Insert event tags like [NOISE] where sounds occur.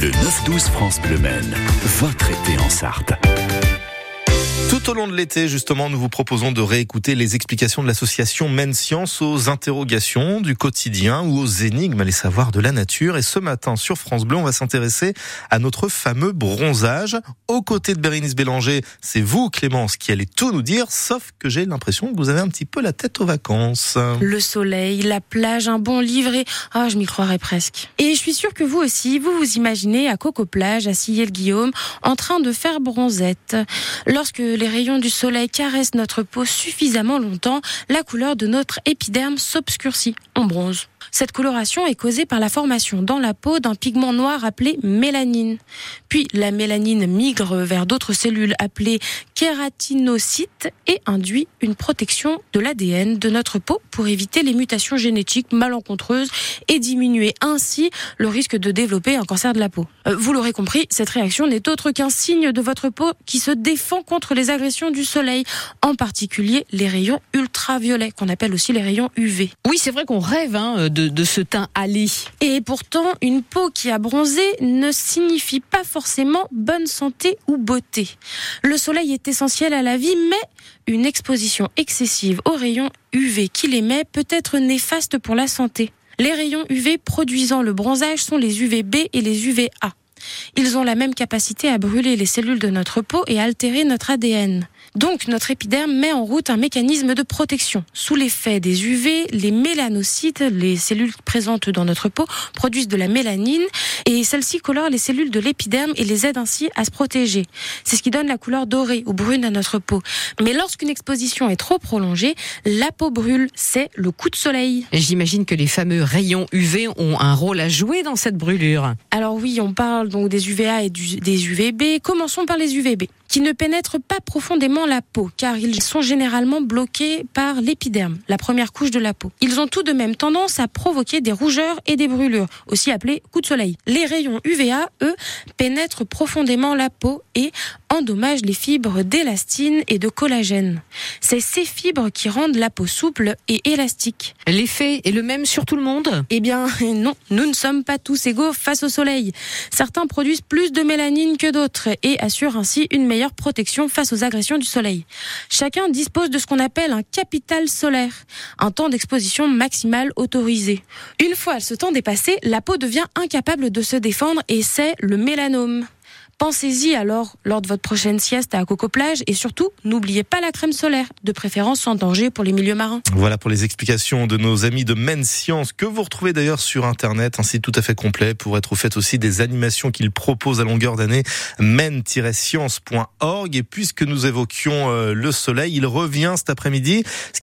Le 9-12 France Bleu votre été en Sarthe. Tout au long de l'été, justement, nous vous proposons de réécouter les explications de l'association Men Science aux interrogations du quotidien ou aux énigmes, les savoirs de la nature. Et ce matin, sur France Bleu, on va s'intéresser à notre fameux bronzage. Aux côtés de Bérénice Bélanger, c'est vous, Clémence, qui allez tout nous dire, sauf que j'ai l'impression que vous avez un petit peu la tête aux vacances. Le soleil, la plage, un bon livre. Ah, je m'y croirais presque. Et je suis sûre que vous aussi, vous vous imaginez à Coco Plage, à Sillé-le-Guillaume, en train de faire bronzette. Lorsque les rayons du soleil caressent notre peau suffisamment longtemps, la couleur de notre épiderme s'obscurcit en bronze. Cette coloration est causée par la formation dans la peau d'un pigment noir appelé mélanine. Puis la mélanine migre vers d'autres cellules appelées kératinocytes et induit une protection de l'ADN de notre peau pour éviter les mutations génétiques malencontreuses et diminuer ainsi le risque de développer un cancer de la peau. Euh, vous l'aurez compris, cette réaction n'est autre qu'un signe de votre peau qui se défend contre les agressions du soleil, en particulier les rayons ultraviolets qu'on appelle aussi les rayons UV. Oui, c'est vrai qu'on rêve hein, de, ce teint allé. Et pourtant, une peau qui a bronzé ne signifie pas forcément bonne santé ou beauté. Le soleil est essentiel à la vie, mais une exposition excessive aux rayons UV qu'il émet peut être néfaste pour la santé. Les rayons UV produisant le bronzage sont les UVB et les UVA. Ils ont la même capacité à brûler les cellules de notre peau et à altérer notre ADN. Donc notre épiderme met en route un mécanisme de protection. Sous l'effet des UV, les mélanocytes, les cellules présentes dans notre peau, produisent de la mélanine et celle-ci colore les cellules de l'épiderme et les aide ainsi à se protéger. C'est ce qui donne la couleur dorée ou brune à notre peau. Mais lorsqu'une exposition est trop prolongée, la peau brûle. C'est le coup de soleil. J'imagine que les fameux rayons UV ont un rôle à jouer dans cette brûlure. Alors oui, on parle donc des UVA et des UVB. Commençons par les UVB qui ne pénètrent pas profondément la peau, car ils sont généralement bloqués par l'épiderme, la première couche de la peau. Ils ont tout de même tendance à provoquer des rougeurs et des brûlures, aussi appelées coups de soleil. Les rayons UVA, eux, pénètrent profondément la peau et endommagent les fibres d'élastine et de collagène. C'est ces fibres qui rendent la peau souple et élastique. L'effet est le même sur tout le monde? Eh bien [LAUGHS] non, nous ne sommes pas tous égaux face au soleil. Certains produisent plus de mélanine que d'autres et assurent ainsi une meilleure protection face aux agressions du soleil. Chacun dispose de ce qu'on appelle un capital solaire, un temps d'exposition maximal autorisé. Une fois ce temps dépassé, la peau devient incapable de se défendre et c'est le Pensez-y alors lors de votre prochaine sieste à Coco Plage et surtout, n'oubliez pas la crème solaire, de préférence sans danger pour les milieux marins. Voilà pour les explications de nos amis de Men Science que vous retrouvez d'ailleurs sur internet, un site tout à fait complet pour être au fait aussi des animations qu'ils proposent à longueur d'année, men-science.org et puisque nous évoquions euh, le soleil, il revient cet après-midi.